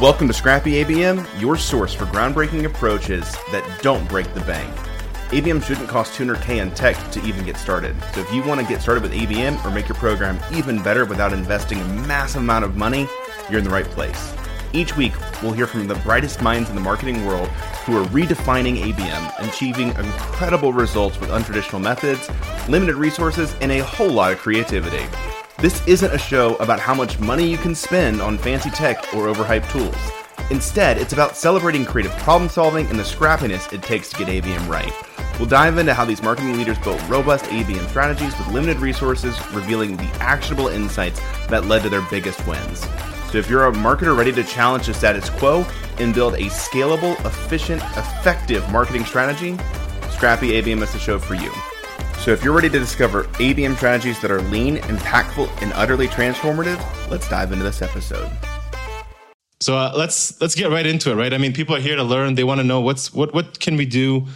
Welcome to Scrappy ABM, your source for groundbreaking approaches that don't break the bank. ABM shouldn't cost 200k in tech to even get started. So if you want to get started with ABM or make your program even better without investing a massive amount of money, you're in the right place. Each week, we'll hear from the brightest minds in the marketing world who are redefining ABM achieving incredible results with untraditional methods, limited resources, and a whole lot of creativity. This isn't a show about how much money you can spend on fancy tech or overhyped tools. Instead, it's about celebrating creative problem solving and the scrappiness it takes to get ABM right. We'll dive into how these marketing leaders built robust ABM strategies with limited resources, revealing the actionable insights that led to their biggest wins. So, if you're a marketer ready to challenge the status quo and build a scalable, efficient, effective marketing strategy, Scrappy ABM is the show for you. So, if you're ready to discover ABM strategies that are lean, impactful, and utterly transformative, let's dive into this episode. So uh, let's let's get right into it, right? I mean, people are here to learn. They want to know what's what what can we do,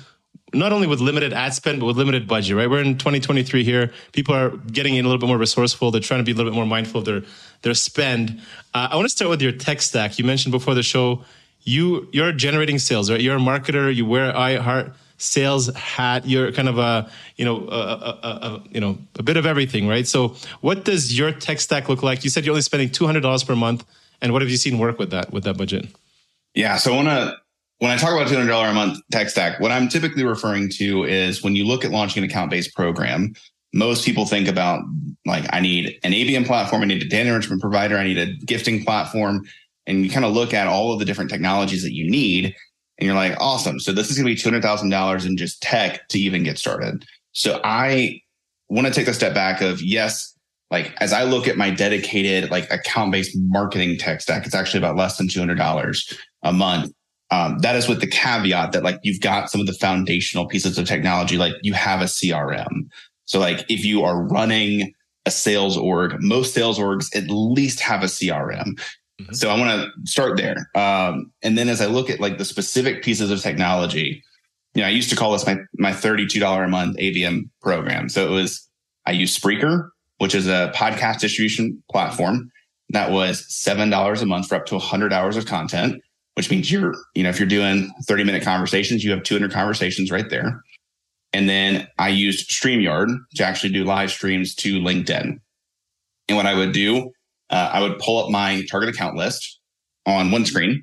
not only with limited ad spend but with limited budget, right? We're in 2023 here. People are getting a little bit more resourceful. They're trying to be a little bit more mindful of their their spend. Uh, I want to start with your tech stack. You mentioned before the show you you're generating sales, right? You're a marketer. You wear iHeart sales hat. You're kind of a you know a, a, a, you know a bit of everything, right? So, what does your tech stack look like? You said you're only spending two hundred dollars per month, and what have you seen work with that with that budget? Yeah, so when I when I talk about two hundred dollar a month tech stack, what I'm typically referring to is when you look at launching an account based program. Most people think about like I need an ABM platform, I need a data enrichment provider, I need a gifting platform, and you kind of look at all of the different technologies that you need and you're like, awesome. So this is going to be $200,000 in just tech to even get started. So I want to take a step back of yes, like as I look at my dedicated like account based marketing tech stack, it's actually about less than $200 a month. Um, that is with the caveat that like you've got some of the foundational pieces of technology, like you have a CRM. So like if you are running a sales org, most sales orgs at least have a CRM. Mm-hmm. So I want to start there. Um, and then as I look at like the specific pieces of technology, you know, I used to call this my, my $32 a month ABM program. So it was, I use Spreaker, which is a podcast distribution platform that was $7 a month for up to 100 hours of content, which means you're, you know, if you're doing 30 minute conversations, you have 200 conversations right there. And then I used StreamYard to actually do live streams to LinkedIn. And what I would do uh, I would pull up my target account list on one screen.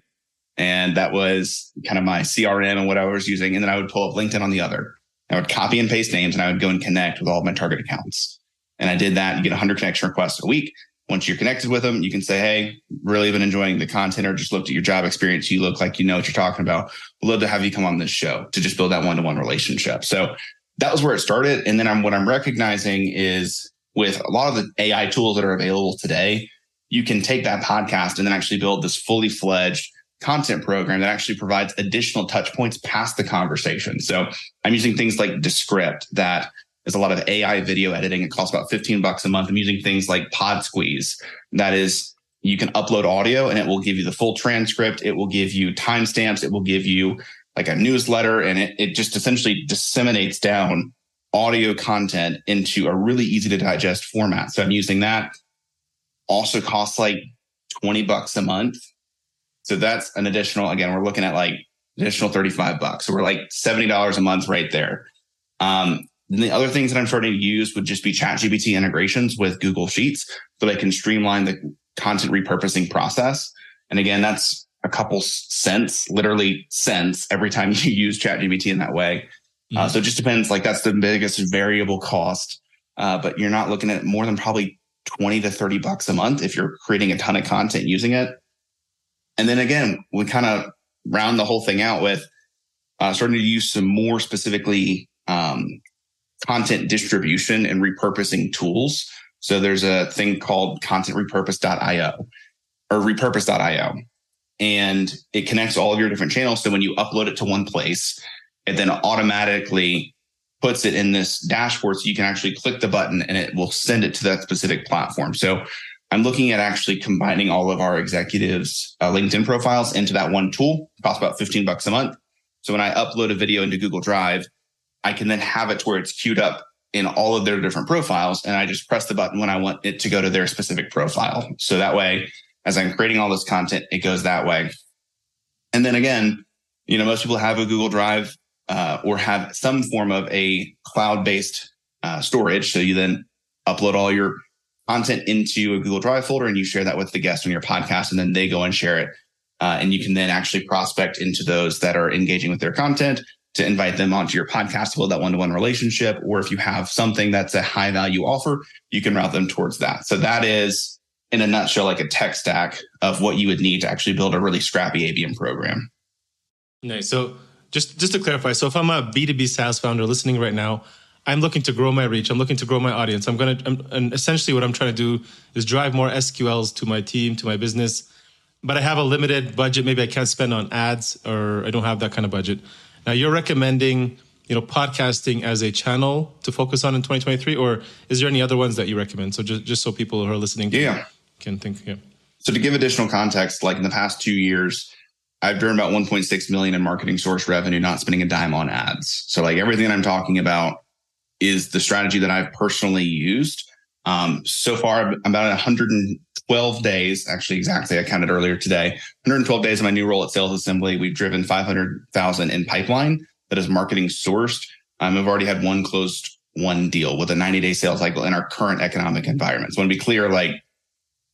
And that was kind of my CRM and what I was using. And then I would pull up LinkedIn on the other. I would copy and paste names and I would go and connect with all my target accounts. And I did that. You get 100 connection requests a week. Once you're connected with them, you can say, Hey, really been enjoying the content or just looked at your job experience. You look like you know what you're talking about. We'd love to have you come on this show to just build that one to one relationship. So that was where it started. And then I'm, what I'm recognizing is with a lot of the AI tools that are available today, you can take that podcast and then actually build this fully fledged content program that actually provides additional touch points past the conversation. So I'm using things like Descript that is a lot of AI video editing. It costs about 15 bucks a month. I'm using things like Podsqueeze that is you can upload audio and it will give you the full transcript. It will give you timestamps. It will give you like a newsletter and it, it just essentially disseminates down audio content into a really easy to digest format. So I'm using that also costs like 20 bucks a month. So that's an additional, again, we're looking at like additional 35 bucks. So we're like $70 a month right there. Um, the other things that I'm starting to use would just be ChatGPT integrations with Google Sheets so I can streamline the content repurposing process. And again, that's a couple cents, literally cents every time you use ChatGPT in that way. Uh, mm-hmm. Uh, so it just depends. Like that's the biggest variable cost. Uh, but you're not looking at more than probably 20 to 30 bucks a month if you're creating a ton of content using it. And then again, we kind of round the whole thing out with uh, starting to use some more specifically um, content distribution and repurposing tools. So there's a thing called contentrepurpose.io or repurpose.io. And it connects all of your different channels. So when you upload it to one place, it then automatically puts it in this dashboard so you can actually click the button and it will send it to that specific platform. So I'm looking at actually combining all of our executives' uh, LinkedIn profiles into that one tool. It costs about 15 bucks a month. So when I upload a video into Google Drive, I can then have it to where it's queued up in all of their different profiles. And I just press the button when I want it to go to their specific profile. So that way as I'm creating all this content, it goes that way. And then again, you know, most people have a Google Drive uh, or have some form of a cloud based uh, storage. So you then upload all your content into a Google Drive folder and you share that with the guest on your podcast, and then they go and share it. Uh, and you can then actually prospect into those that are engaging with their content to invite them onto your podcast to build that one to one relationship. Or if you have something that's a high value offer, you can route them towards that. So that is, in a nutshell, like a tech stack of what you would need to actually build a really scrappy ABM program. Nice. So just just to clarify, so if I'm a B2B SaaS founder listening right now, I'm looking to grow my reach. I'm looking to grow my audience. I'm going to, and essentially what I'm trying to do is drive more SQLs to my team, to my business. But I have a limited budget. Maybe I can't spend on ads or I don't have that kind of budget. Now you're recommending, you know, podcasting as a channel to focus on in 2023, or is there any other ones that you recommend? So just, just so people who are listening can, yeah. can think, yeah. So to give additional context, like in the past two years, I've driven about 1.6 million in marketing source revenue, not spending a dime on ads. So like everything I'm talking about is the strategy that I've personally used. Um, so far, about 112 days, actually, exactly, I counted earlier today, 112 days of my new role at Sales Assembly. We've driven 500,000 in pipeline that is marketing sourced. Um, I've already had one closed one deal with a 90 day sales cycle in our current economic environment. So I want to be clear, like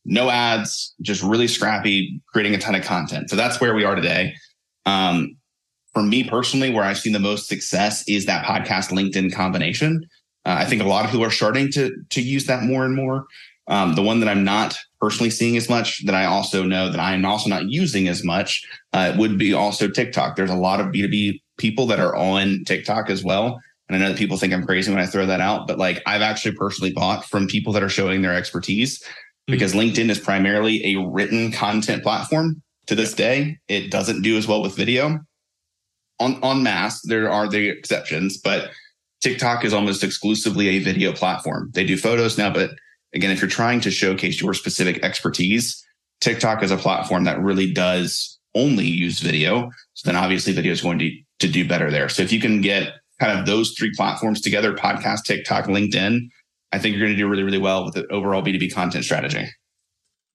no ads, just really scrappy, creating a ton of content. So that's where we are today. Um, for me personally, where I've seen the most success is that podcast LinkedIn combination. Uh, I think a lot of people are starting to to use that more and more. Um, the one that I'm not personally seeing as much that I also know that I am also not using as much uh, would be also TikTok. There's a lot of B2B people that are on TikTok as well. And I know that people think I'm crazy when I throw that out, but like I've actually personally bought from people that are showing their expertise. Because mm-hmm. LinkedIn is primarily a written content platform to this day. It doesn't do as well with video on on mass. There are the exceptions, but TikTok is almost exclusively a video platform. They do photos now, but again, if you're trying to showcase your specific expertise, TikTok is a platform that really does only use video. So then obviously video is going to, to do better there. So if you can get kind of those three platforms together, podcast, TikTok, LinkedIn, I think you're going to do really, really well with the overall B2B content strategy.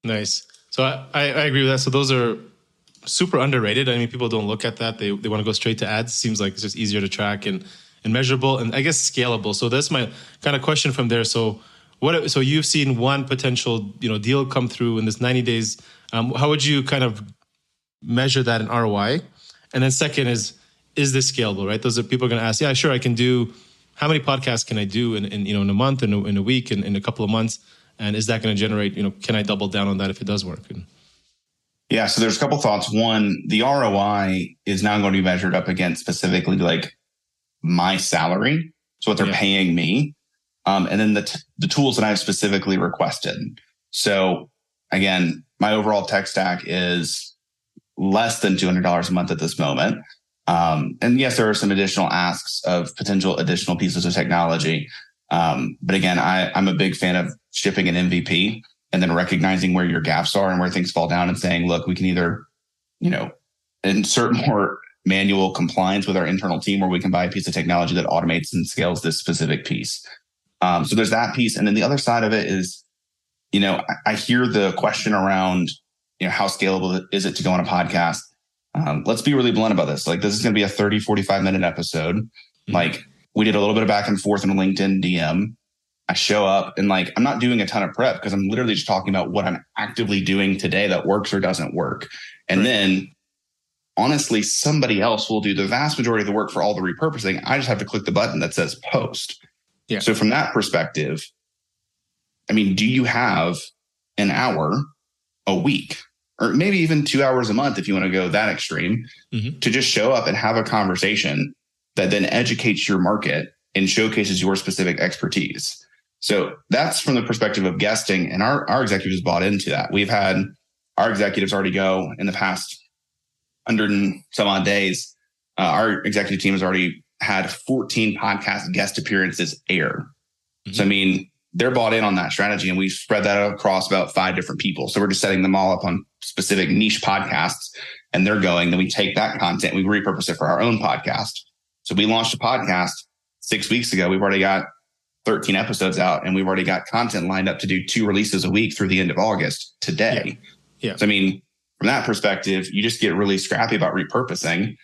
Nice. So I, I agree with that. So those are super underrated. I mean, people don't look at that. They, they want to go straight to ads. Seems like it's just easier to track and, and measurable and I guess scalable. So that's my kind of question from there. So what, so you've seen one potential, you know, deal come through in this 90 days. Um, how would you kind of measure that in ROI? And then second is, is this scalable, right? Those are people are going to ask, yeah, sure. I can do, how many podcasts can I do in, in you know, in a month, in a, in a week, in, in a couple of months? And is that going to generate, you know, can I double down on that if it does work? And, yeah. So there's a couple thoughts. One, the ROI is now going to be measured up against specifically like my salary. So what they're yeah. paying me. Um, and then the, t- the tools that I've specifically requested. So again, my overall tech stack is less than $200 a month at this moment. Um, and yes, there are some additional asks of potential additional pieces of technology. Um, but again, I, I'm a big fan of shipping an MVP and then recognizing where your gaps are and where things fall down and saying, look, we can either, you know, insert more manual compliance with our internal team or we can buy a piece of technology that automates and scales this specific piece. Um, so there's that piece. And then the other side of it is, you know, I, I hear the question around, you know, how scalable is it to go on a podcast? Um, let's be really blunt about this. Like, this is going to be a 30, 45 minute episode. Mm-hmm. Like, we did a little bit of back and forth in a LinkedIn DM. I show up and like I'm not doing a ton of prep because I'm literally just talking about what I'm actively doing today that works or doesn't work. And right. then honestly, somebody else will do the vast majority of the work for all the repurposing. I just have to click the button that says post. Yeah. So from that perspective, I mean, do you have an hour a week or maybe even two hours a month if you want to go that extreme mm-hmm. to just show up and have a conversation that then educates your market and showcases your specific expertise? So that's from the perspective of guesting, and our, our executives bought into that. We've had our executives already go in the past hundred and some odd days. Uh, our executive team has already had 14 podcast guest appearances air. Mm-hmm. So I mean, they're bought in on that strategy, and we've spread that across about five different people. So we're just setting them all up on specific niche podcasts, and they're going. Then we take that content, we repurpose it for our own podcast. So we launched a podcast six weeks ago. We've already got 13 episodes out and we've already got content lined up to do two releases a week through the end of August today. Yeah. Yeah. So, I mean, from that perspective, you just get really scrappy about repurposing.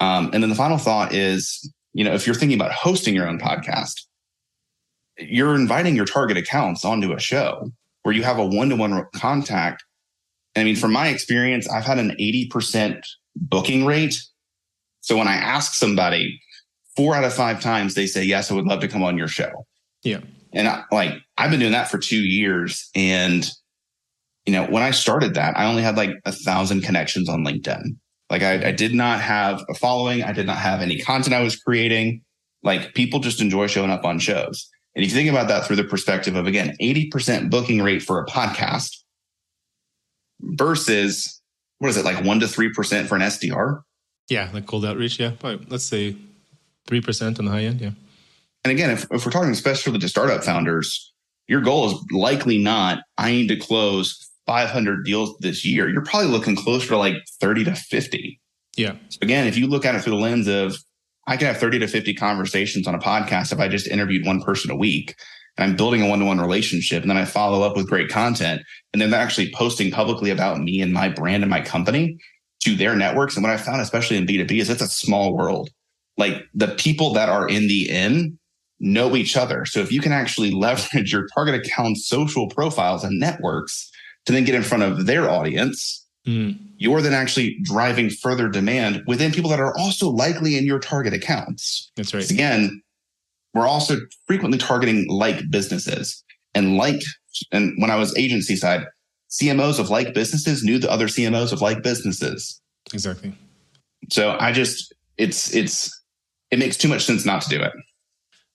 Um, and then the final thought is, you know, if you're thinking about hosting your own podcast, you're inviting your target accounts onto a show where you have a one-to-one contact. I mean, from my experience, I've had an 80% booking rate. So when I ask somebody, four out of five times they say, yes, I would love to come on your show. Yeah. And I, like, I've been doing that for two years. And, you know, when I started that, I only had like a thousand connections on LinkedIn. Like I, I did not have a following. I did not have any content I was creating. Like people just enjoy showing up on shows. And if you think about that through the perspective of again, 80% booking rate for a podcast versus what is it like one to three percent for an SDR? Yeah, like cold outreach. Yeah, probably, let's say three percent on the high end. Yeah. And again, if, if we're talking especially to startup founders, your goal is likely not I need to close 500 deals this year. You're probably looking closer to like 30 to 50. Yeah. So again, if you look at it through the lens of I can have 30 to 50 conversations on a podcast if I just interviewed one person a week and I'm building a one to one relationship and then I follow up with great content and then they're actually posting publicly about me and my brand and my company to their networks. And what I found, especially in B2B, is it's a small world. Like the people that are in the in know each other. So if you can actually leverage your target account social profiles and networks to then get in front of their audience, Mm. You're then actually driving further demand within people that are also likely in your target accounts. That's right. Again, we're also frequently targeting like businesses and like, and when I was agency side, CMOs of like businesses knew the other CMOs of like businesses. Exactly. So I just, it's, it's, it makes too much sense not to do it.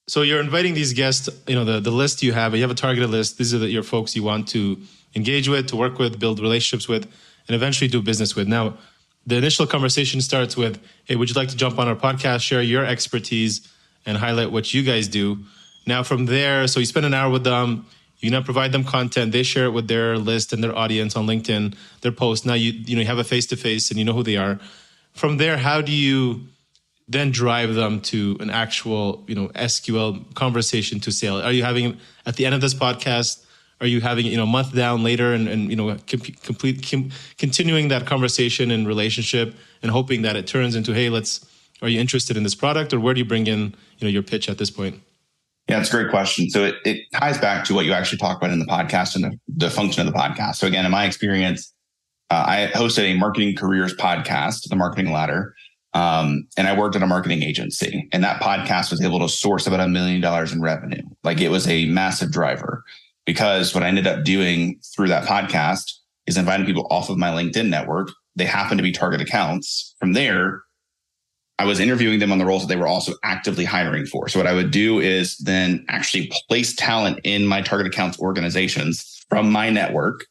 So you're inviting these guests, you know, the, the list you have, you have a targeted list. These are the, your folks you want to engage with, to work with, build relationships with and eventually do business with. Now, the initial conversation starts with, "Hey, would you like to jump on our podcast, share your expertise, and highlight what you guys do?" Now, from there, so you spend an hour with them. You now provide them content. They share it with their list and their audience on LinkedIn, their post. Now you you know you have a face to face and you know who they are. From there, how do you then drive them to an actual you know SQL conversation to sale? Are you having at the end of this podcast? Are you having you know a month down later and, and you know complete com, continuing that conversation and relationship and hoping that it turns into hey let's are you interested in this product or where do you bring in you know your pitch at this point? Yeah it's a great question. So it, it ties back to what you actually talk about in the podcast and the, the function of the podcast. So again in my experience uh, i hosted a marketing careers podcast the marketing ladder um, and I worked at a marketing agency, and that podcast was able to source about a million dollars in revenue. Like it was a massive driver because what I ended up doing through that podcast is inviting people off of my LinkedIn network. They happen to be target accounts. From there, I was interviewing them on the roles that they were also actively hiring for. So what I would do is then actually place talent in my target accounts organizations from my network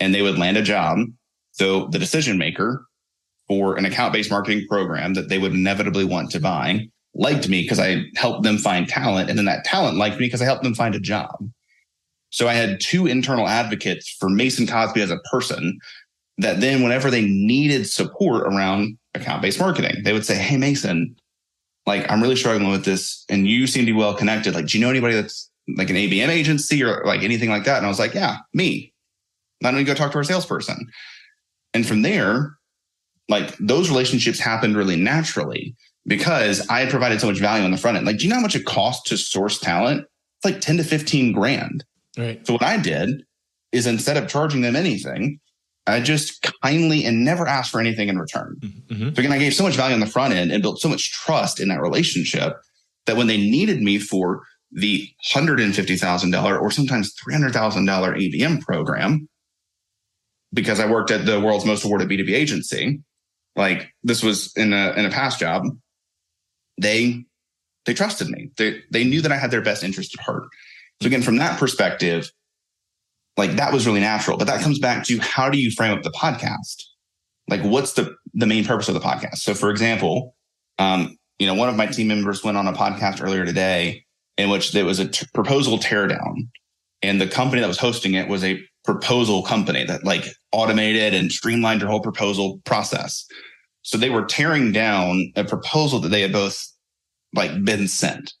and they would land a job. So the decision maker for an account based marketing program that they would inevitably want to buy liked me because I helped them find talent. And then that talent liked me because I helped them find a job. So I had two internal advocates for Mason Cosby as a person that then whenever they needed support around account based marketing, they would say, Hey, Mason, like I'm really struggling with this and you seem to be well connected. Like, do you know anybody that's like an ABM agency or like anything like that? And I was like, yeah, me. Why don't only go talk to our salesperson. And from there, like those relationships happened really naturally because I had provided so much value on the front end. Like, do you know how much it costs to source talent? It's like 10 to 15 grand. Right. So what I did is instead of charging them anything, I just kindly and never asked for anything in return. Mm-hmm. So again, I gave so much value on the front end and built so much trust in that relationship that when they needed me for the $150,000 or sometimes $300,000 ABM program, because I worked at the world's most awarded B2B agency, like this was in a, in a past job, they, they trusted me. They, they knew that I had their best interest at heart. So again, from that perspective, like that was really natural. But that comes back to how do you frame up the podcast? Like what's the the main purpose of the podcast? So for example, um, you know, one of my team members went on a podcast earlier today in which there was a t- proposal teardown. And the company that was hosting it was a proposal company that like automated and streamlined their whole proposal process. So they were tearing down a proposal that they had both like been sent.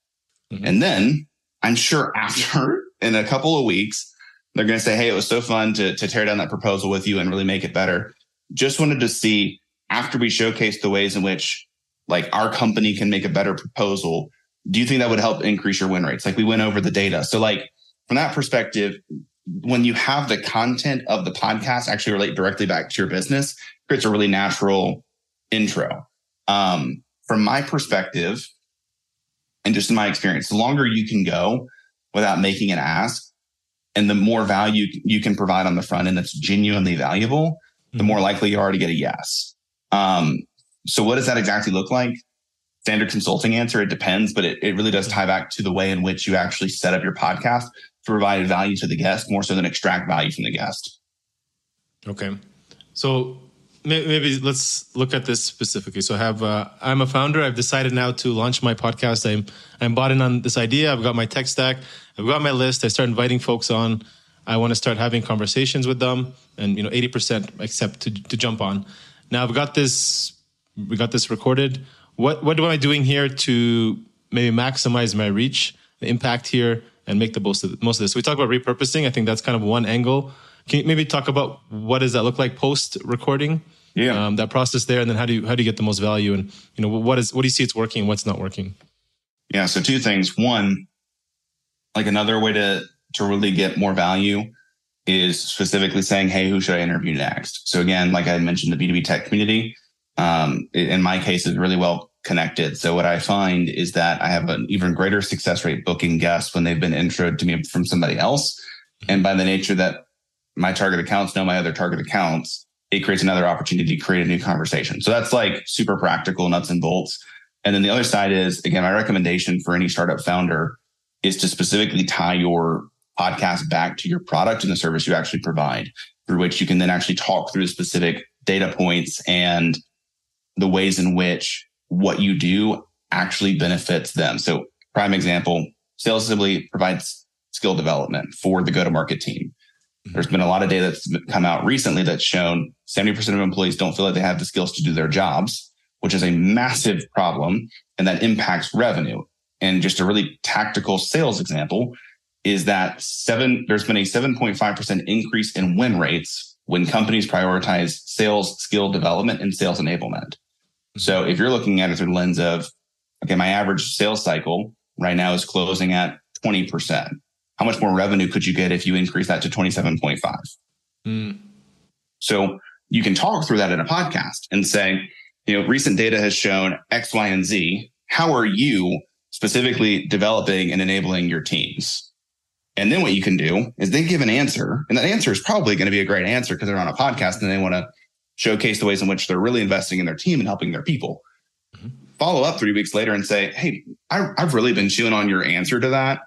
Mm-hmm. And then I'm sure after in a couple of weeks, They're going to say, Hey, it was so fun to, to tear down that proposal with you and really make it better. Just wanted to see after we showcase the ways in which like our company can make a better proposal. Do you think that would help increase your win rates? Like we went over the data. So like from that perspective, when you have the content of the podcast actually relate directly back to your business, creates a really natural intro. Um, from my perspective, and just in my experience, the longer you can go without making an ask, and the more value you can provide on the front end that's genuinely valuable, the more likely you are to get a yes. Um, so what does that exactly look like? Standard consulting answer, it depends, but it, it really does tie back to the way in which you actually set up your podcast to provide value to the guest more so than extract value from the guest. Okay. So maybe let's look at this specifically. So I have uh, I'm a founder. I've decided now to launch my podcast. I'm I'm bought in on this idea. I've got my tech stack. I've got my list. I start inviting folks on. I want to start having conversations with them, and you know, 80% accept to to jump on. Now I've got this. We got this recorded. What what am I doing here to maybe maximize my reach, the impact here, and make the most of most of this? We talk about repurposing. I think that's kind of one angle. Can you maybe talk about what does that look like post recording? Yeah, um, that process there, and then how do you how do you get the most value? And you know, what is what do you see it's working, what's not working? Yeah, so two things. One, like another way to to really get more value is specifically saying, "Hey, who should I interview next?" So again, like I mentioned, the B two B tech community, um, in my case, is really well connected. So what I find is that I have an even greater success rate booking guests when they've been introed to me from somebody else, and by the nature that my target accounts know my other target accounts, it creates another opportunity to create a new conversation. So that's like super practical nuts and bolts. And then the other side is again, my recommendation for any startup founder is to specifically tie your podcast back to your product and the service you actually provide, through which you can then actually talk through specific data points and the ways in which what you do actually benefits them. So prime example, Sales Assembly provides skill development for the go-to-market team. There's been a lot of data that's come out recently that's shown 70% of employees don't feel like they have the skills to do their jobs, which is a massive problem and that impacts revenue. And just a really tactical sales example is that seven, there's been a 7.5% increase in win rates when companies prioritize sales skill development and sales enablement. So if you're looking at it through the lens of, okay, my average sales cycle right now is closing at 20% how much more revenue could you get if you increase that to 27.5? Mm. So you can talk through that in a podcast and say, you know, recent data has shown X, Y, and Z. How are you specifically developing and enabling your teams? And then what you can do is they give an answer, and that answer is probably going to be a great answer because they're on a podcast and they want to showcase the ways in which they're really investing in their team and helping their people. Mm-hmm. Follow up three weeks later and say, Hey, I, I've really been chewing on your answer to that.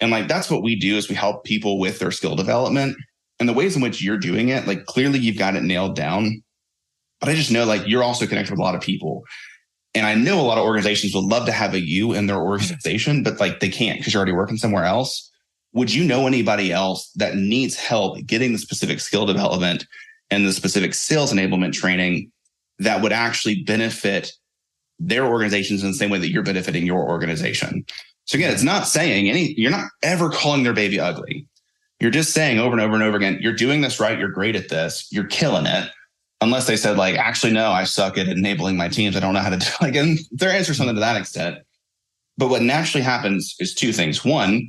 And like that's what we do is we help people with their skill development and the ways in which you're doing it. Like clearly you've got it nailed down. But I just know like you're also connected with a lot of people. And I know a lot of organizations would love to have a you in their organization, but like they can't because you're already working somewhere else. Would you know anybody else that needs help getting the specific skill development and the specific sales enablement training that would actually benefit their organizations in the same way that you're benefiting your organization? So again, it's not saying any, you're not ever calling their baby ugly. You're just saying over and over and over again, you're doing this right. You're great at this. You're killing it. Unless they said like, actually, no, I suck at enabling my teams. I don't know how to do like, and their answer something to that extent. But what naturally happens is two things. One,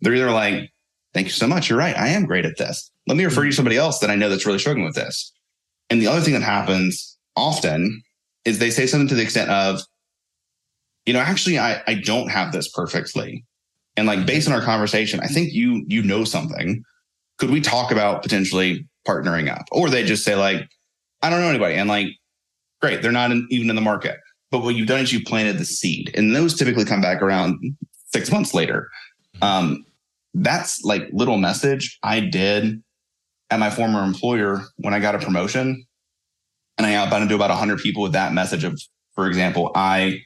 they're either like, thank you so much. You're right. I am great at this. Let me refer you to somebody else that I know that's really struggling with this. And the other thing that happens often is they say something to the extent of, you know, actually, I, I don't have this perfectly. And like based on our conversation, I think you you know something. Could we talk about potentially partnering up? Or they just say like, I don't know anybody. And like, great, they're not in, even in the market. But what you've done is you planted the seed. And those typically come back around six months later. Um, that's like little message I did at my former employer when I got a promotion. And I outbounded to about 100 people with that message of, for example, I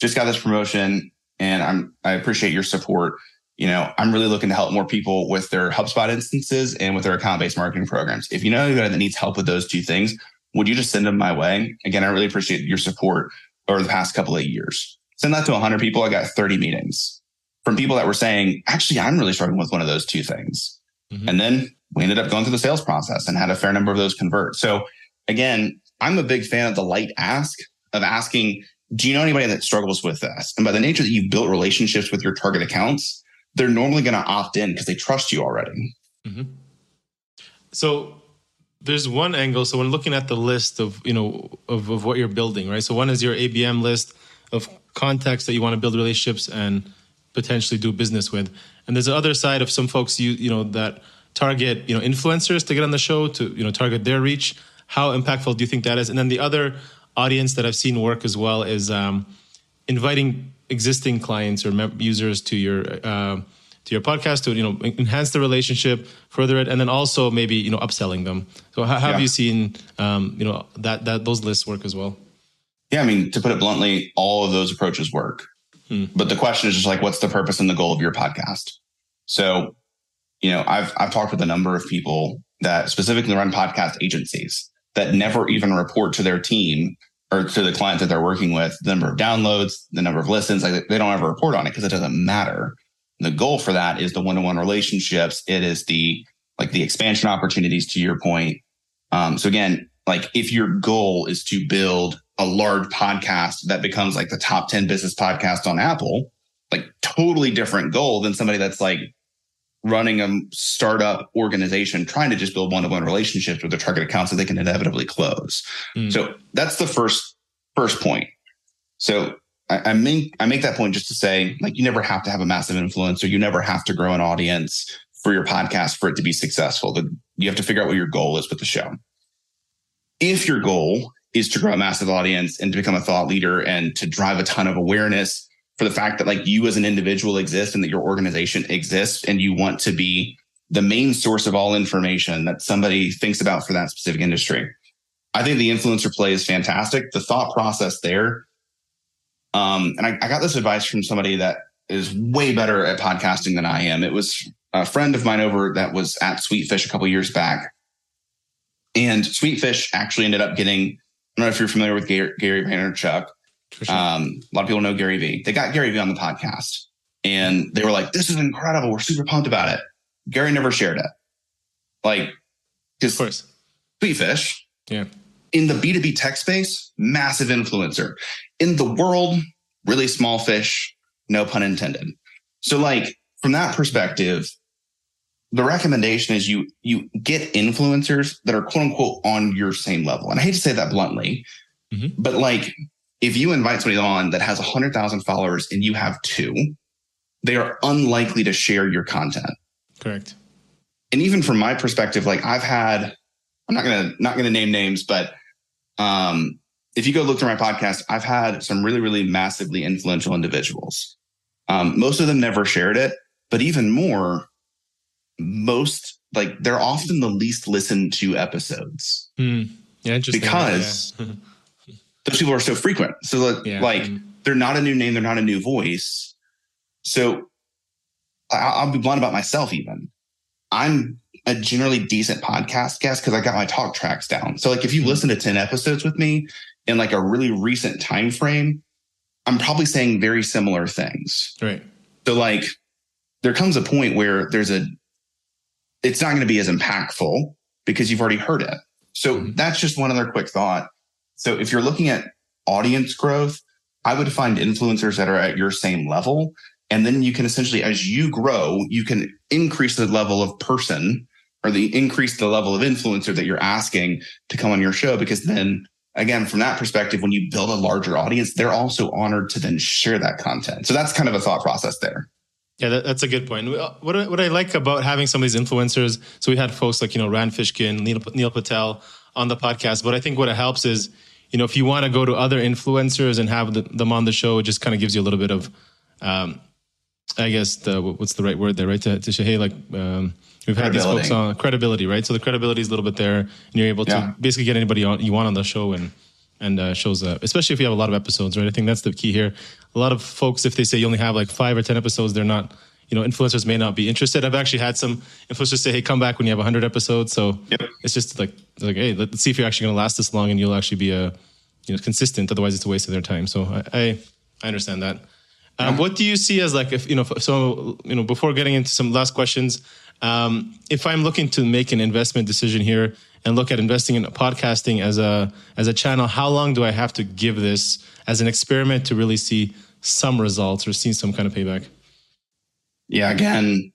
just got this promotion and I'm, I appreciate your support. You know, I'm really looking to help more people with their HubSpot instances and with their account based marketing programs. If you know anybody that needs help with those two things, would you just send them my way? Again, I really appreciate your support over the past couple of years. Send that to 100 people. I got 30 meetings from people that were saying, actually, I'm really struggling with one of those two things. Mm-hmm. And then we ended up going through the sales process and had a fair number of those convert. So again, I'm a big fan of the light ask of asking, do you know anybody that struggles with this? And by the nature that you've built relationships with your target accounts, they're normally going to opt in because they trust you already. Mm-hmm. So there's one angle. So when looking at the list of, you know, of, of what you're building, right? So one is your ABM list of contacts that you want to build relationships and potentially do business with. And there's the other side of some folks you you know that target you know influencers to get on the show to you know target their reach. How impactful do you think that is? And then the other audience that I've seen work as well is um, inviting existing clients or users to your uh, to your podcast to you know enhance the relationship, further it, and then also maybe you know upselling them. So how, have yeah. you seen um, you know that that those lists work as well? Yeah, I mean to put it bluntly, all of those approaches work. Hmm. But the question is just like, what's the purpose and the goal of your podcast? So, you know, I've I've talked with a number of people that specifically run podcast agencies that never even report to their team or to the client that they're working with the number of downloads, the number of listens. Like they don't ever report on it because it doesn't matter. And the goal for that is the one-to-one relationships. It is the like the expansion opportunities to your point. Um, so again, like if your goal is to build a large podcast that becomes like the top 10 business podcast on Apple, like totally different goal than somebody that's like running a startup organization trying to just build one-to-one relationships with their target accounts that they can inevitably close. Mm. So that's the first first point. So I, I make I make that point just to say like you never have to have a massive influence or you never have to grow an audience for your podcast for it to be successful. You have to figure out what your goal is with the show. If your goal is to grow a massive audience and to become a thought leader and to drive a ton of awareness for the fact that like you as an individual exist and that your organization exists and you want to be the main source of all information that somebody thinks about for that specific industry. I think the influencer play is fantastic. The thought process there. Um, and I, I got this advice from somebody that is way better at podcasting than I am. It was a friend of mine over that was at Sweetfish a couple years back. And Sweetfish actually ended up getting I don't know if you're familiar with Gary, Gary Vaynerchuk. Sure. Um, a lot of people know Gary Vee. They got Gary Vee on the podcast and they were like, this is incredible. We're super pumped about it. Gary never shared it. Like, because Sweetfish, yeah. in the B2B tech space, massive influencer. In the world, really small fish, no pun intended. So, like, from that perspective, the recommendation is you you get influencers that are quote unquote on your same level. And I hate to say that bluntly, mm-hmm. but like if you invite somebody on that has 100,000 followers and you have two, they are unlikely to share your content. Correct. And even from my perspective, like I've had, I'm not gonna not gonna name names, but um, if you go look through my podcast, I've had some really really massively influential individuals. Um, most of them never shared it, but even more, most like they're often the least listened to episodes. Mm. Yeah. Because yeah. those people are so frequent. So like, yeah. like mm. they're not a new name, they're not a new voice. So I'll, I'll be blunt about myself. Even I'm a generally decent podcast guest because I got my talk tracks down. So like if you hmm. listen to 10 episodes with me in like a really recent time frame, I'm probably saying very similar things. Right. So like there comes a point where there's a it's not going to be as impactful because you've already heard it. So mm-hmm. that's just one other quick thought. So if you're looking at audience growth, I would find influencers that are at your same level. And then you can essentially, as you grow, you can increase the level of person or the increase the level of influencer that you're asking to come on your show. Because then again, from that perspective, when you build a larger audience, they're also honored to then share that content. So that's kind of a thought process there. Yeah, that, that's a good point. What I, what I like about having some of these influencers, so we had folks like you know Rand Fishkin, Neil, Neil Patel on the podcast, but I think what it helps is you know if you want to go to other influencers and have the, them on the show, it just kind of gives you a little bit of, um, I guess the what's the right word there, right? To, to say, hey, like um, we've had these folks on credibility, right? So the credibility is a little bit there, and you're able to yeah. basically get anybody on, you want on the show and and uh, shows up, especially if you have a lot of episodes, right? I think that's the key here. A lot of folks, if they say you only have like five or 10 episodes, they're not, you know, influencers may not be interested. I've actually had some influencers say, hey, come back when you have 100 episodes. So yep. it's just like, like, hey, let's see if you're actually going to last this long and you'll actually be a, you know, consistent. Otherwise, it's a waste of their time. So I, I, I understand that. Um, what do you see as like if you know so you know before getting into some last questions Um, if I'm looking to make an investment decision here and look at investing in podcasting as a as a channel, how long do I have to give this as an experiment to really see some results or see some kind of payback? Yeah, again,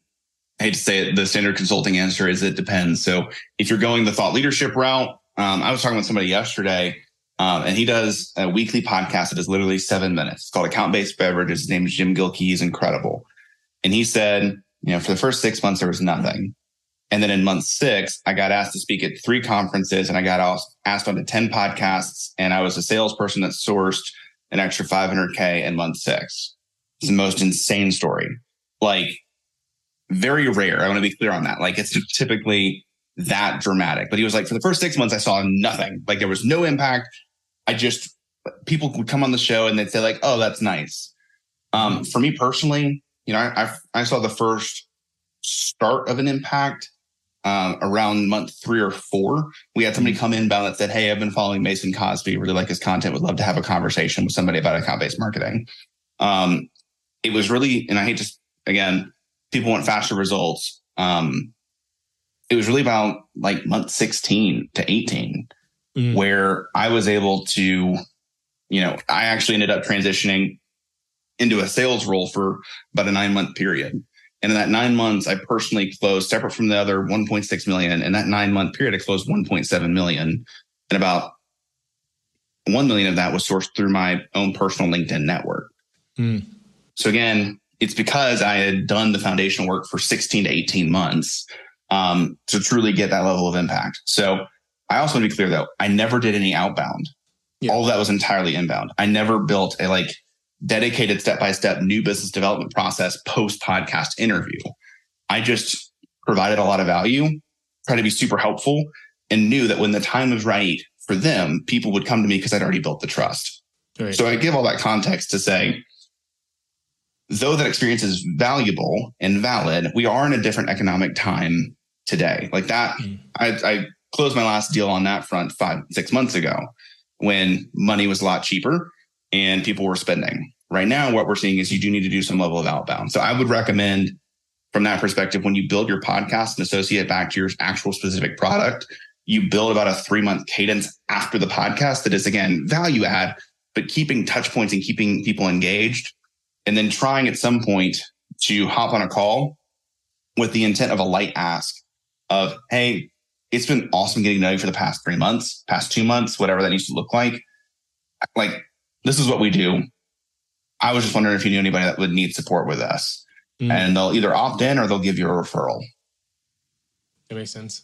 I hate to say it, the standard consulting answer is it depends. So if you're going the thought leadership route, um, I was talking with somebody yesterday, um, and he does a weekly podcast that is literally seven minutes. It's called Account Based Beverages. His name is Jim Gilkey. He's incredible. And he said, you know, for the first six months, there was nothing. And then in month six, I got asked to speak at three conferences and I got asked onto 10 podcasts. And I was a salesperson that sourced an extra 500K in month six. It's the most insane story. Like, very rare. I want to be clear on that. Like, it's typically that dramatic. But he was like, for the first six months, I saw nothing. Like, there was no impact. I just, people would come on the show and they'd say, like, oh, that's nice. Um, for me personally, you know, I, I, I saw the first start of an impact um, around month three or four. We had somebody come in about that said, Hey, I've been following Mason Cosby, really like his content, would love to have a conversation with somebody about account based marketing. Um, it was really, and I hate to, again, people want faster results. Um, it was really about like month 16 to 18 mm. where I was able to, you know, I actually ended up transitioning into a sales role for about a nine month period. And in that nine months, I personally closed separate from the other 1.6 million. In that nine month period, I closed 1.7 million. And about 1 million of that was sourced through my own personal LinkedIn network. Mm. So again, it's because I had done the foundational work for 16 to 18 months um, to truly get that level of impact. So I also want to be clear though, I never did any outbound. Yeah. All of that was entirely inbound. I never built a like dedicated step by step new business development process post podcast interview. I just provided a lot of value, tried to be super helpful, and knew that when the time was right for them, people would come to me because I'd already built the trust. Right. So I give all that context to say, though that experience is valuable and valid, we are in a different economic time today. Like that, mm. I, I closed my last deal on that front five, six months ago when money was a lot cheaper and people were spending. Right now, what we're seeing is you do need to do some level of outbound. So I would recommend from that perspective, when you build your podcast and associate it back to your actual specific product, you build about a three month cadence after the podcast that is again value add, but keeping touch points and keeping people engaged and then trying at some point to hop on a call with the intent of a light ask of, Hey, it's been awesome getting to know you for the past three months, past two months, whatever that needs to look like. Like this is what we do. I was just wondering if you knew anybody that would need support with us. Mm. And they'll either opt in or they'll give you a referral. That makes sense.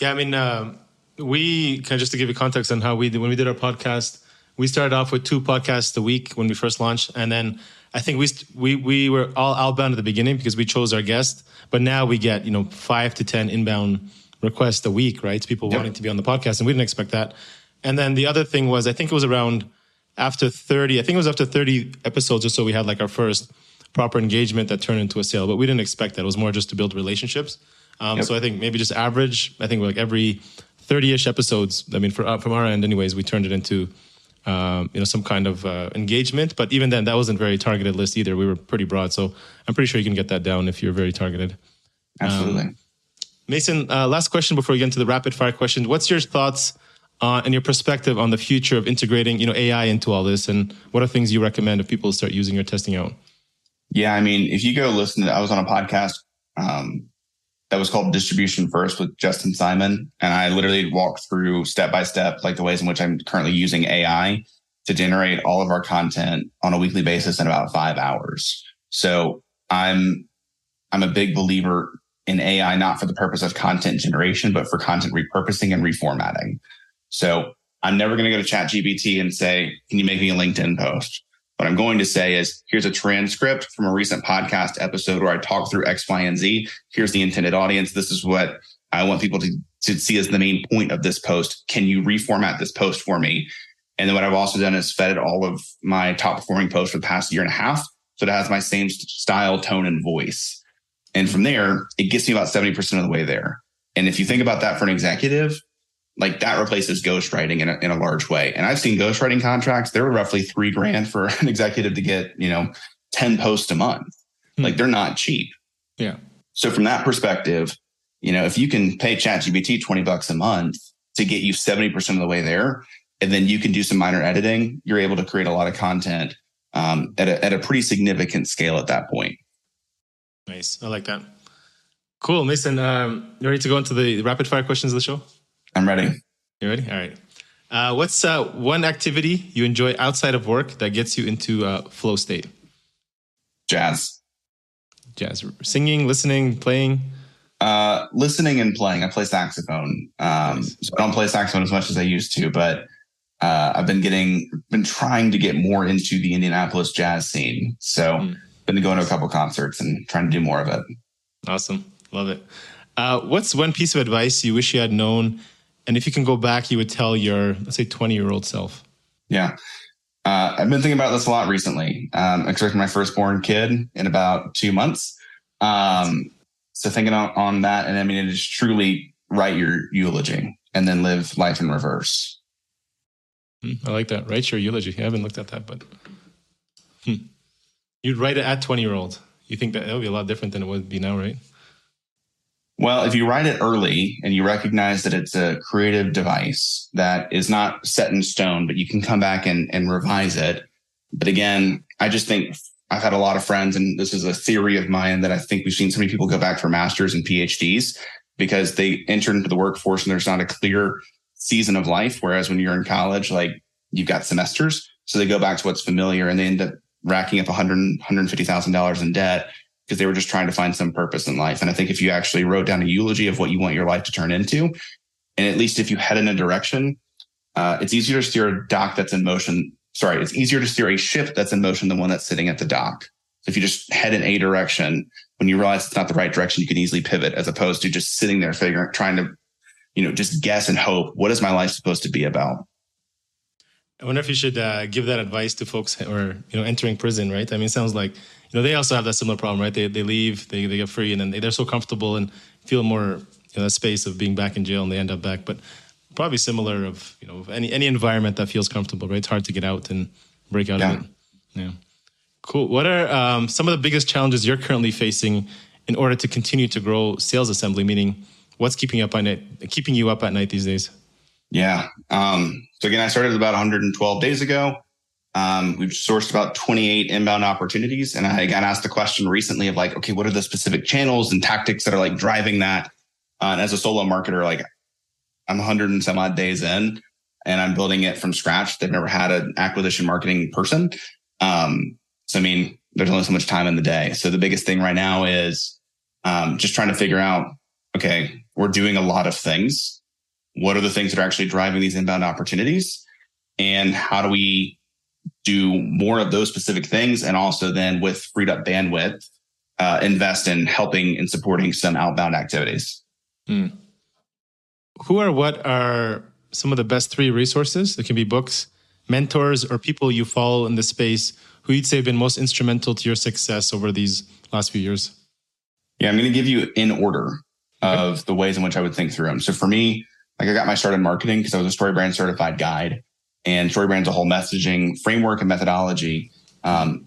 Yeah, I mean, uh, we kind of just to give you context on how we did when we did our podcast. We started off with two podcasts a week when we first launched, and then I think we we we were all outbound at the beginning because we chose our guest, but now we get you know five to ten inbound requests a week, right? People yep. wanting to be on the podcast, and we didn't expect that. And then the other thing was, I think it was around after 30, I think it was after 30 episodes or so, we had like our first proper engagement that turned into a sale, but we didn't expect that. It was more just to build relationships. Um, yep. So I think maybe just average, I think like every 30 ish episodes, I mean, for, uh, from our end, anyways, we turned it into, um, you know, some kind of uh, engagement. But even then, that wasn't very targeted list either. We were pretty broad. So I'm pretty sure you can get that down if you're very targeted. Absolutely. Um, Mason, uh, last question before we get into the rapid fire question. What's your thoughts uh, and your perspective on the future of integrating, you know, AI into all this, and what are things you recommend if people start using or testing out? Yeah, I mean, if you go listen to, I was on a podcast um, that was called Distribution First with Justin Simon, and I literally walked through step by step, like the ways in which I'm currently using AI to generate all of our content on a weekly basis in about five hours. So I'm I'm a big believer in AI, not for the purpose of content generation, but for content repurposing and reformatting. So I'm never going to go to ChatGPT and say, can you make me a LinkedIn post? What I'm going to say is, here's a transcript from a recent podcast episode where I talk through X, Y, and Z. Here's the intended audience. This is what I want people to, to see as the main point of this post. Can you reformat this post for me? And then what I've also done is fed it all of my top performing posts for the past year and a half. So it has my same style, tone, and voice. And from there, it gets me about 70% of the way there. And if you think about that for an executive, like that replaces ghostwriting in a, in a large way. And I've seen ghostwriting contracts, they're roughly three grand for an executive to get, you know, 10 posts a month. Hmm. Like they're not cheap. Yeah. So from that perspective, you know, if you can pay ChatGPT 20 bucks a month to get you 70% of the way there, and then you can do some minor editing, you're able to create a lot of content um, at, a, at a pretty significant scale at that point. Nice. I like that. Cool. Mason, um, you ready to go into the rapid fire questions of the show? I'm ready. You ready? All right. Uh, what's uh, one activity you enjoy outside of work that gets you into a flow state? Jazz. Jazz. Singing, listening, playing? Uh, listening and playing. I play saxophone. Um, nice. So I don't play saxophone as much as I used to, but uh, I've been getting, been trying to get more into the Indianapolis jazz scene. So mm. been going to a couple concerts and trying to do more of it. Awesome. Love it. Uh, what's one piece of advice you wish you had known? And if you can go back, you would tell your, let's say, 20 year old self? Yeah. Uh, I've been thinking about this a lot recently. Um, expecting my firstborn kid in about two months. Um, so thinking on, on that, and I mean, it is truly write your eulogy and then live life in reverse. Hmm, I like that. Write your eulogy. I haven't looked at that, but hmm. you'd write it at 20 year old. You think that that would be a lot different than it would be now, right? Well, if you write it early and you recognize that it's a creative device that is not set in stone, but you can come back and, and revise it. But again, I just think I've had a lot of friends, and this is a theory of mine that I think we've seen so many people go back for masters and PhDs because they enter into the workforce and there's not a clear season of life. Whereas when you're in college, like you've got semesters. So they go back to what's familiar and they end up racking up 100, $150,000 in debt because they were just trying to find some purpose in life. And I think if you actually wrote down a eulogy of what you want your life to turn into, and at least if you head in a direction, uh, it's easier to steer a dock that's in motion. Sorry, it's easier to steer a ship that's in motion than one that's sitting at the dock. So if you just head in a direction, when you realize it's not the right direction, you can easily pivot as opposed to just sitting there figuring, trying to, you know, just guess and hope. What is my life supposed to be about? I wonder if you should uh, give that advice to folks or you know entering prison, right? I mean, it sounds like you know they also have that similar problem, right? They they leave, they they get free, and then they, they're so comfortable and feel more you know that space of being back in jail, and they end up back. But probably similar of you know any any environment that feels comfortable, right? It's hard to get out and break out yeah. of it. Yeah, cool. What are um, some of the biggest challenges you're currently facing in order to continue to grow Sales Assembly? Meaning, what's keeping up at night, keeping you up at night these days? Yeah. Um, so again, I started about 112 days ago. Um, we've sourced about 28 inbound opportunities. And I got asked the question recently of like, okay, what are the specific channels and tactics that are like driving that? Uh, and as a solo marketer, like I'm 100 and some odd days in and I'm building it from scratch. They've never had an acquisition marketing person. Um, so, I mean, there's only so much time in the day. So the biggest thing right now is um, just trying to figure out, okay, we're doing a lot of things what are the things that are actually driving these inbound opportunities? And how do we do more of those specific things? And also then with freed up bandwidth uh, invest in helping and supporting some outbound activities. Hmm. who or what are some of the best three resources? It can be books mentors or people you follow in the space who you'd say have been most instrumental to your success over these last few years. Yeah i'm going to give you in order of the ways in which i would think through them so for me like I got my start in marketing because I was a StoryBrand certified guide and StoryBrand's a whole messaging framework and methodology. Um,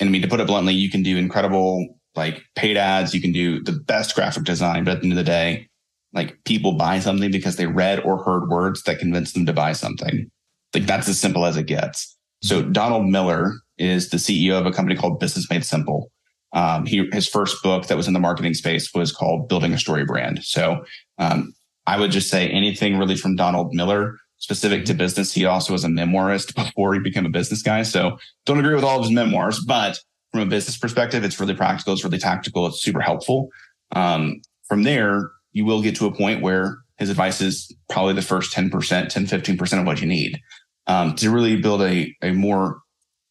and I mean, to put it bluntly, you can do incredible like paid ads. You can do the best graphic design, but at the end of the day, like people buy something because they read or heard words that convince them to buy something. Like that's as simple as it gets. So Donald Miller is the CEO of a company called Business Made Simple. Um, he, his first book that was in the marketing space was called Building a Story Brand. So um, I would just say anything really from Donald Miller specific to business. He also was a memoirist before he became a business guy. So don't agree with all of his memoirs, but from a business perspective, it's really practical. It's really tactical. It's super helpful. Um, from there, you will get to a point where his advice is probably the first 10%, 10, 15% of what you need um, to really build a, a more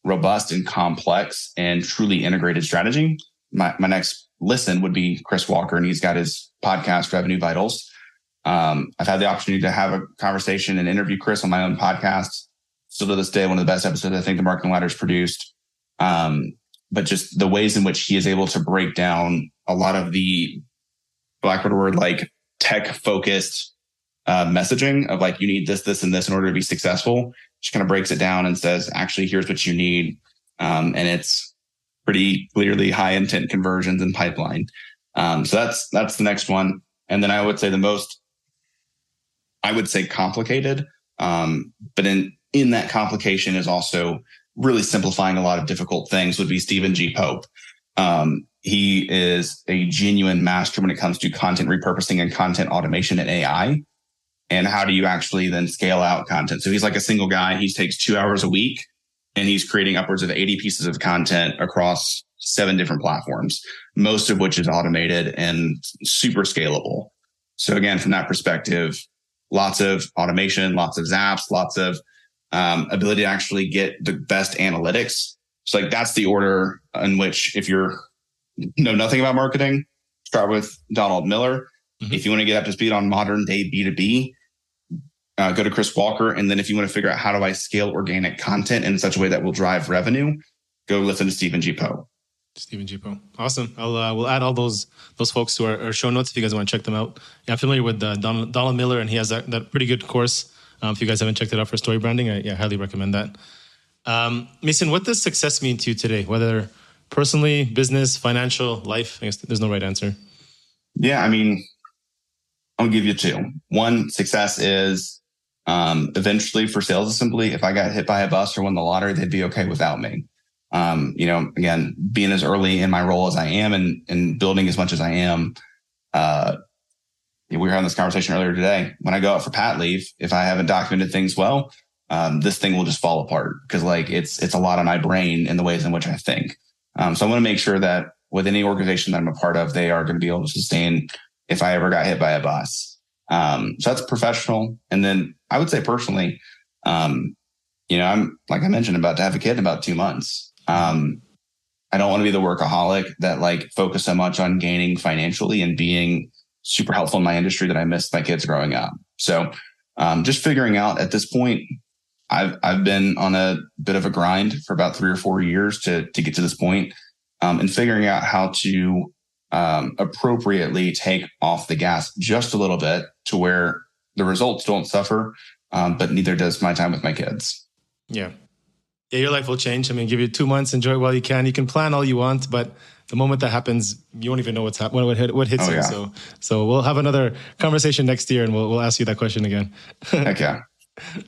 robust and complex and truly integrated strategy. My, my next listen would be Chris Walker, and he's got his podcast, Revenue Vitals. Um, I've had the opportunity to have a conversation and interview Chris on my own podcast. Still to this day, one of the best episodes I think the Marketing Ladder's produced. Um, but just the ways in which he is able to break down a lot of the Blackboard word like tech focused uh, messaging of like you need this, this, and this in order to be successful. Just kind of breaks it down and says, actually, here's what you need, um, and it's pretty clearly high intent conversions and pipeline. Um, so that's that's the next one. And then I would say the most, I would say complicated, um, but in in that complication is also really simplifying a lot of difficult things. Would be Stephen G. Pope. Um, he is a genuine master when it comes to content repurposing and content automation and AI. And how do you actually then scale out content? So he's like a single guy. He takes two hours a week and he's creating upwards of 80 pieces of content across seven different platforms, most of which is automated and super scalable. So again, from that perspective, lots of automation, lots of zaps, lots of um, ability to actually get the best analytics. So like that's the order in which if you're know nothing about marketing, start with Donald Miller. Mm-hmm. If you want to get up to speed on modern day B2B, uh, go to Chris Walker. And then if you want to figure out how do I scale organic content in such a way that will drive revenue, go listen to Stephen G. Pope. Stephen G. Pope. Awesome. I'll uh, we'll add all those those folks to our, our, show notes if you guys want to check them out. Yeah, I'm familiar with uh, Donald, Donald Miller, and he has that, that pretty good course. Um, if you guys haven't checked it out for story branding, I yeah, highly recommend that. Um, Mason, what does success mean to you today? Whether personally, business, financial, life? I guess there's no right answer. Yeah, I mean, I'll give you two. One, success is um, eventually for sales assembly. If I got hit by a bus or won the lottery, they'd be okay without me. Um, you know, again, being as early in my role as I am and, and building as much as I am, uh, we were having this conversation earlier today. When I go out for pat leave, if I haven't documented things well, um, this thing will just fall apart because like it's it's a lot of my brain in the ways in which I think. Um, so I want to make sure that with any organization that I'm a part of, they are going to be able to sustain if I ever got hit by a bus. Um, so that's professional. And then I would say personally, um, you know, I'm like I mentioned about to have a kid in about two months. Um, I don't want to be the workaholic that like focus so much on gaining financially and being super helpful in my industry that I missed my kids growing up. So um, just figuring out at this point, I've I've been on a bit of a grind for about three or four years to to get to this point, um, and figuring out how to um, appropriately take off the gas just a little bit to where the results don't suffer, um, but neither does my time with my kids. Yeah. Yeah, your life will change. I mean, give you two months, enjoy it while you can. You can plan all you want, but the moment that happens, you won't even know what's happening, what, hit, what hits oh, you. Yeah. So, so we'll have another conversation next year, and we'll we'll ask you that question again. okay.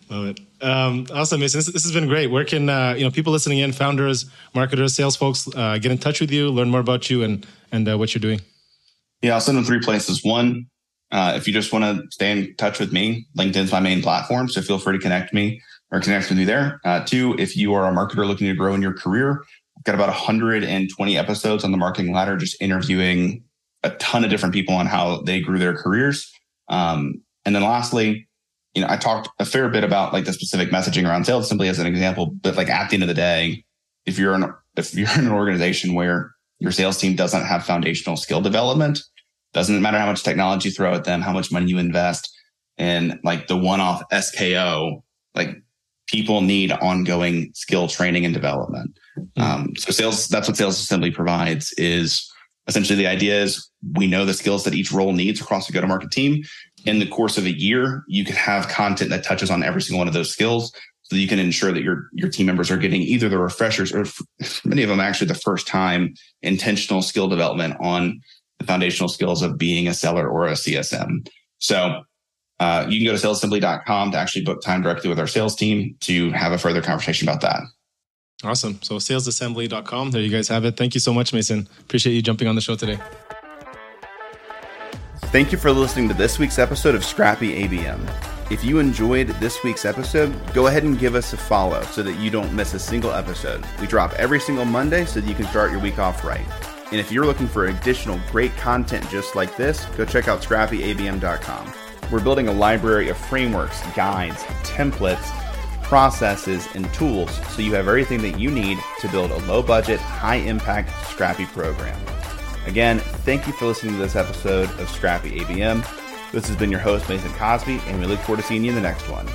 Love it. Um, awesome, Mason. This, this, has been great. Where can uh, you know people listening in, founders, marketers, sales folks, uh, get in touch with you, learn more about you, and and uh, what you're doing? Yeah, I'll send them three places. One, uh, if you just want to stay in touch with me, LinkedIn's my main platform, so feel free to connect me or connect with me there. Uh, two, if you are a marketer looking to grow in your career, I've got about 120 episodes on the marketing ladder, just interviewing a ton of different people on how they grew their careers. Um, and then lastly, you know, I talked a fair bit about like the specific messaging around Sales Assembly as an example, but like at the end of the day, if you're in, if you're in an organization where your sales team doesn't have foundational skill development, doesn't matter how much technology you throw at them, how much money you invest in like the one-off SKO, like people need ongoing skill training and development. Mm-hmm. Um, so sales, that's what sales assembly provides is essentially the idea is we know the skills that each role needs across the go-to-market team in the course of a year, you can have content that touches on every single one of those skills so you can ensure that your your team members are getting either the refreshers or many of them actually the first time intentional skill development on the foundational skills of being a seller or a CSM. So uh, you can go to salesassembly.com to actually book time directly with our sales team to have a further conversation about that. Awesome. So salesassembly.com. There you guys have it. Thank you so much, Mason. Appreciate you jumping on the show today. Thank you for listening to this week's episode of Scrappy ABM. If you enjoyed this week's episode, go ahead and give us a follow so that you don't miss a single episode. We drop every single Monday so that you can start your week off right. And if you're looking for additional great content just like this, go check out scrappyabm.com. We're building a library of frameworks, guides, templates, processes, and tools so you have everything that you need to build a low budget, high impact, scrappy program. Again, thank you for listening to this episode of Scrappy ABM. This has been your host, Mason Cosby, and we look forward to seeing you in the next one.